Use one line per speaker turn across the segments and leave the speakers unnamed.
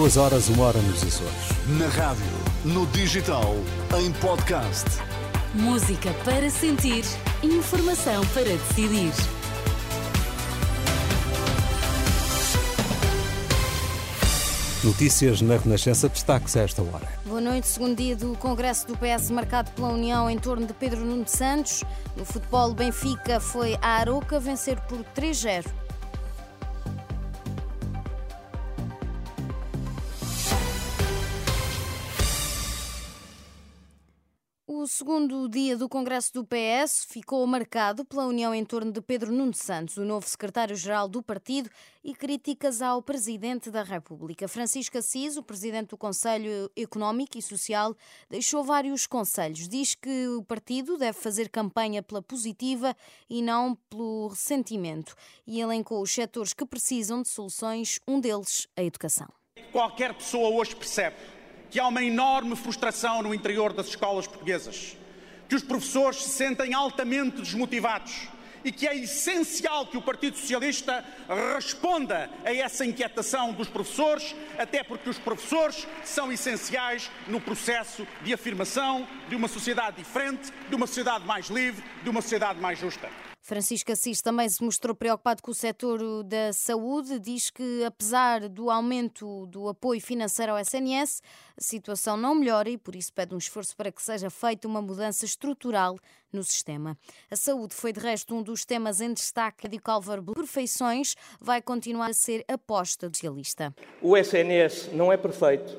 Duas horas, uma hora nos Açores.
Na rádio, no digital, em podcast.
Música para sentir, informação para decidir.
Notícias na Renascença, destaques a esta hora.
Boa noite, segundo dia do Congresso do PS marcado pela União em torno de Pedro Nuno Santos. No futebol, Benfica foi a Aroca vencer por 3-0. Segundo dia do Congresso do PS ficou marcado pela união em torno de Pedro Nuno Santos, o novo secretário-geral do partido, e críticas ao Presidente da República. Francisco Assis, o Presidente do Conselho Económico e Social, deixou vários conselhos. Diz que o partido deve fazer campanha pela positiva e não pelo ressentimento. E elencou os setores que precisam de soluções, um deles, a educação.
Qualquer pessoa hoje percebe que há uma enorme frustração no interior das escolas portuguesas, que os professores se sentem altamente desmotivados e que é essencial que o Partido Socialista responda a essa inquietação dos professores, até porque os professores são essenciais no processo de afirmação de uma sociedade diferente, de uma sociedade mais livre, de uma sociedade mais justa.
Francisco Assis também se mostrou preocupado com o setor da saúde. Diz que, apesar do aumento do apoio financeiro ao SNS, a situação não melhora e, por isso, pede um esforço para que seja feita uma mudança estrutural no sistema. A saúde foi, de resto, um dos temas em destaque de Calvar Perfeições vai continuar a ser aposta do socialista.
O SNS não é perfeito,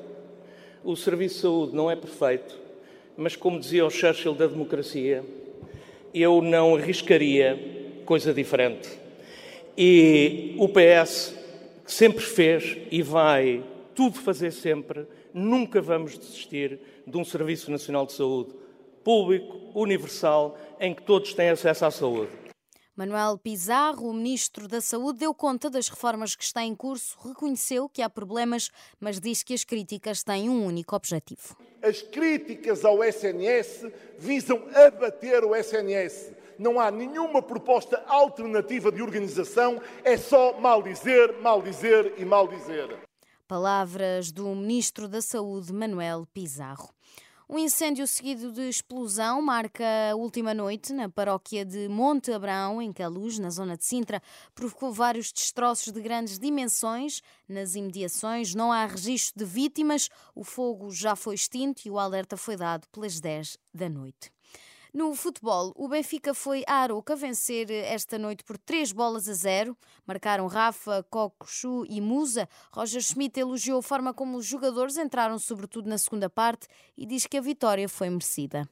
o Serviço de Saúde não é perfeito, mas, como dizia o Churchill da democracia, eu não arriscaria coisa diferente. E o PS sempre fez e vai tudo fazer sempre, nunca vamos desistir de um Serviço Nacional de Saúde público, universal, em que todos têm acesso à saúde.
Manuel Pizarro, o Ministro da Saúde, deu conta das reformas que está em curso, reconheceu que há problemas, mas diz que as críticas têm um único objetivo.
As críticas ao SNS visam abater o SNS. Não há nenhuma proposta alternativa de organização, é só mal dizer, mal dizer e mal dizer.
Palavras do Ministro da Saúde, Manuel Pizarro. Um incêndio seguido de explosão marca a última noite na paróquia de Monte Abraão, em Caluz, na zona de Sintra. Provocou vários destroços de grandes dimensões nas imediações. Não há registro de vítimas. O fogo já foi extinto e o alerta foi dado pelas 10 da noite. No futebol, o Benfica foi a Aroca vencer esta noite por 3 bolas a 0. Marcaram Rafa, Cocochu e Musa. Roger Schmidt elogiou a forma como os jogadores entraram, sobretudo na segunda parte, e diz que a vitória foi merecida.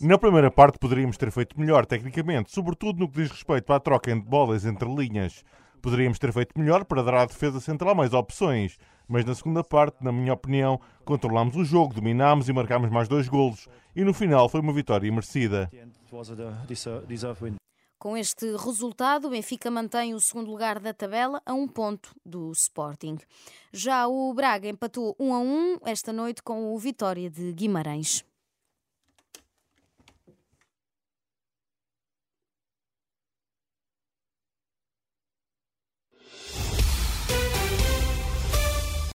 Na primeira parte poderíamos ter feito melhor tecnicamente, sobretudo no que diz respeito à troca de bolas entre linhas. Poderíamos ter feito melhor para dar à defesa central mais opções, mas na segunda parte, na minha opinião, controlámos o jogo, dominámos e marcámos mais dois golos, e no final foi uma vitória merecida.
Com este resultado, o Benfica mantém o segundo lugar da tabela a um ponto do Sporting. Já o Braga empatou 1 a 1 esta noite com o Vitória de Guimarães.